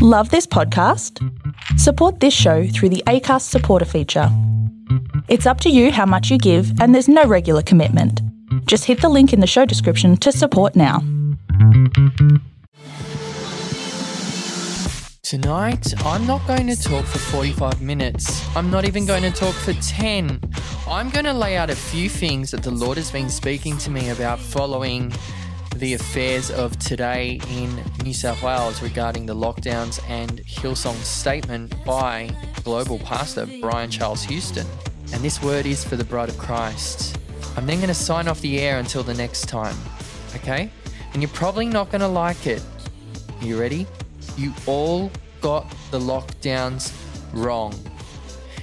Love this podcast? Support this show through the ACAST supporter feature. It's up to you how much you give, and there's no regular commitment. Just hit the link in the show description to support now. Tonight, I'm not going to talk for 45 minutes. I'm not even going to talk for 10. I'm going to lay out a few things that the Lord has been speaking to me about following the affairs of today in New South Wales regarding the lockdowns and Hillsong's statement by global pastor Brian Charles Houston. And this word is for the bride of Christ. I'm then going to sign off the air until the next time. Okay? And you're probably not going to like it. Are you ready? You all got the lockdowns wrong.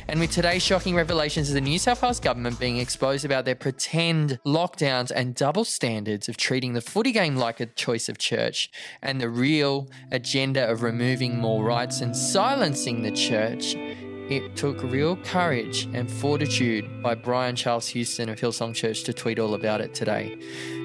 And with today's shocking revelations of the New South Wales government being exposed about their pretend lockdowns and double standards of treating the footy game like a choice of church, and the real agenda of removing more rights and silencing the church, it took real courage and fortitude by Brian Charles Houston of Hillsong Church to tweet all about it today.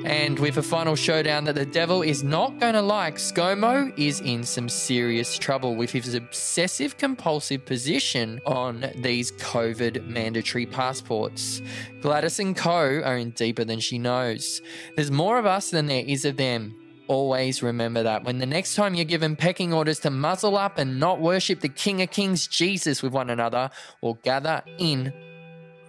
And with a final showdown that the devil is not going to like, ScoMo is in some serious trouble with his obsessive compulsive position on these COVID mandatory passports. Gladys and co are in deeper than she knows. There's more of us than there is of them always remember that. When the next time you're given pecking orders to muzzle up and not worship the King of Kings, Jesus, with one another, or gather in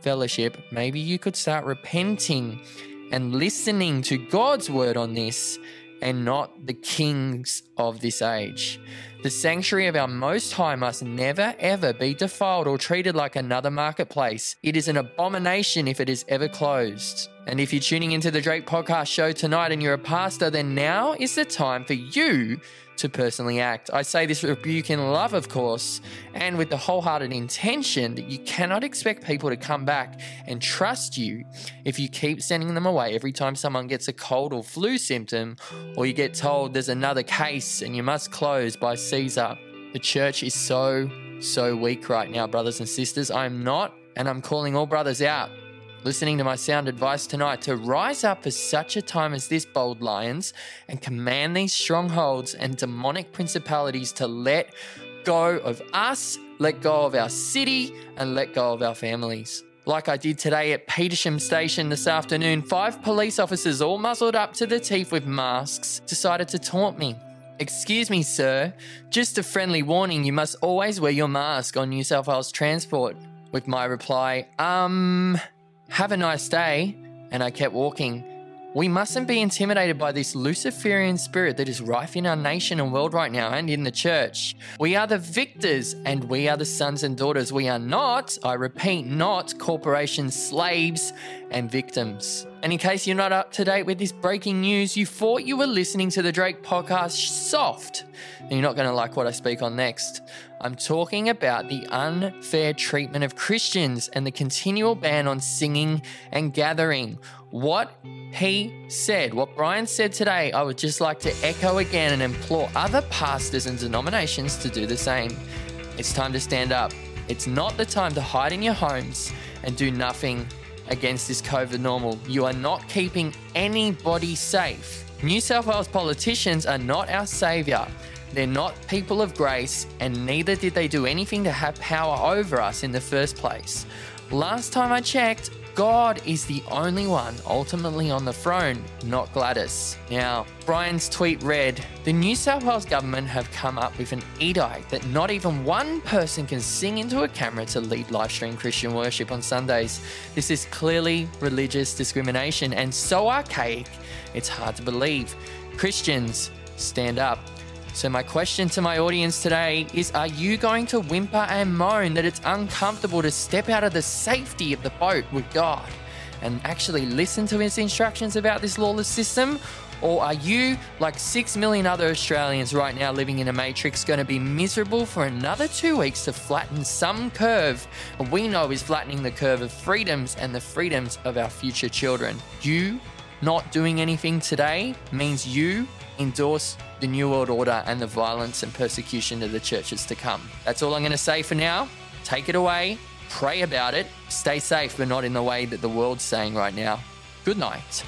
fellowship, maybe you could start repenting and listening to God's word on this and not the kings of this age. The sanctuary of our Most High must never ever be defiled or treated like another marketplace. It is an abomination if it is ever closed. And if you're tuning into the Drayk Podcast show tonight and you're a pastor, then now is the time for you to personally act. I say this rebuke in love, of course, and with the wholehearted intention that you cannot expect people to come back and trust you if you keep sending them away every time someone gets a cold or flu symptom, or you get told there's another case and you must close by Caesar. The church is so, so weak right now, brothers and sisters. I'm not, and I'm calling all brothers out listening to my sound advice tonight to rise up for such a time as this, bold lions, and command these strongholds and demonic principalities to let go of us, let go of our city, and let go of our families. Like I did today at Petersham Station this afternoon, five police officers, all muzzled up to the teeth with masks, decided to taunt me. Excuse me, sir. Just a friendly warning you must always wear your mask on New South Wales transport. With my reply, um, have a nice day. And I kept walking. We mustn't be intimidated by this Luciferian spirit that is rife in our nation and world right now and in the church. We are the victors and we are the sons and daughters. We are not, I repeat, not corporation slaves and victims. And in case you're not up to date with this breaking news, you thought you were listening to the Drayk podcast soft, and you're not going to like what I speak on next. I'm talking about the unfair treatment of Christians and the continual ban on singing and gathering. What he said, what Brian said today, I would just like to echo again and implore other pastors and denominations to do the same. It's time to stand up. It's not the time to hide in your homes and do nothing against this COVID normal. You are not keeping anybody safe. New South Wales politicians are not our saviour. They're not people of grace, and neither did they do anything to have power over us in the first place. Last time I checked, God is the only one ultimately on the throne, not Gladys. Now, Brian's tweet read The New South Wales government have come up with an edict that not even one person can sing into a camera to lead live stream Christian worship on Sundays. This is clearly religious discrimination and so archaic, it's hard to believe. Christians, stand up. So, my question to my audience today is Are you going to whimper and moan that it's uncomfortable to step out of the safety of the boat with God and actually listen to his instructions about this lawless system? Or are you, like six million other Australians right now living in a matrix, going to be miserable for another two weeks to flatten some curve we know is flattening the curve of freedoms and the freedoms of our future children? You not doing anything today means you endorse the New World Order and the violence and persecution of the churches to come. That's all I'm going to say for now. Take it away, pray about it, stay safe, but not in the way that the world's saying right now. Good night.